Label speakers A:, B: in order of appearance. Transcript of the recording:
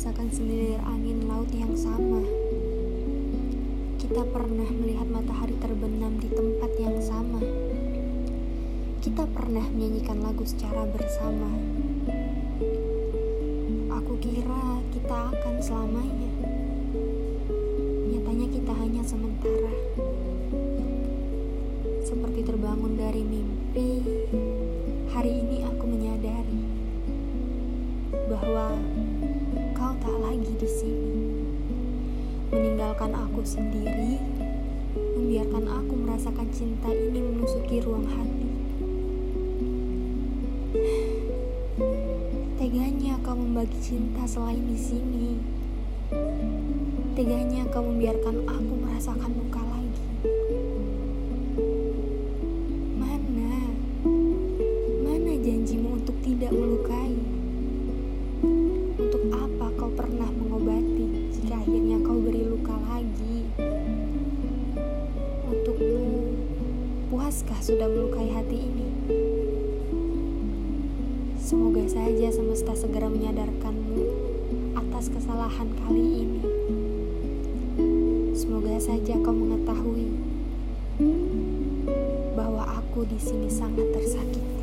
A: merasakan semilir angin laut yang sama. Kita pernah melihat matahari terbenam di tempat yang sama. Kita pernah menyanyikan lagu secara bersama. Aku kira kita akan selamanya. Nyatanya kita hanya sementara. Seperti terbangun dari mimpi, hari ini aku menyadari bahwa kau tak lagi di sini. Meninggalkan aku sendiri, membiarkan aku merasakan cinta ini menusuki ruang hati. Teganya kau membagi cinta selain di sini. Teganya kau membiarkan aku merasakan luka lagi. Mana? Mana janjimu untuk tidak melukai? Puaskah sudah melukai hati ini? Semoga saja semesta segera menyadarkanmu atas kesalahan kali ini. Semoga saja kau mengetahui bahwa aku di sini sangat tersakiti.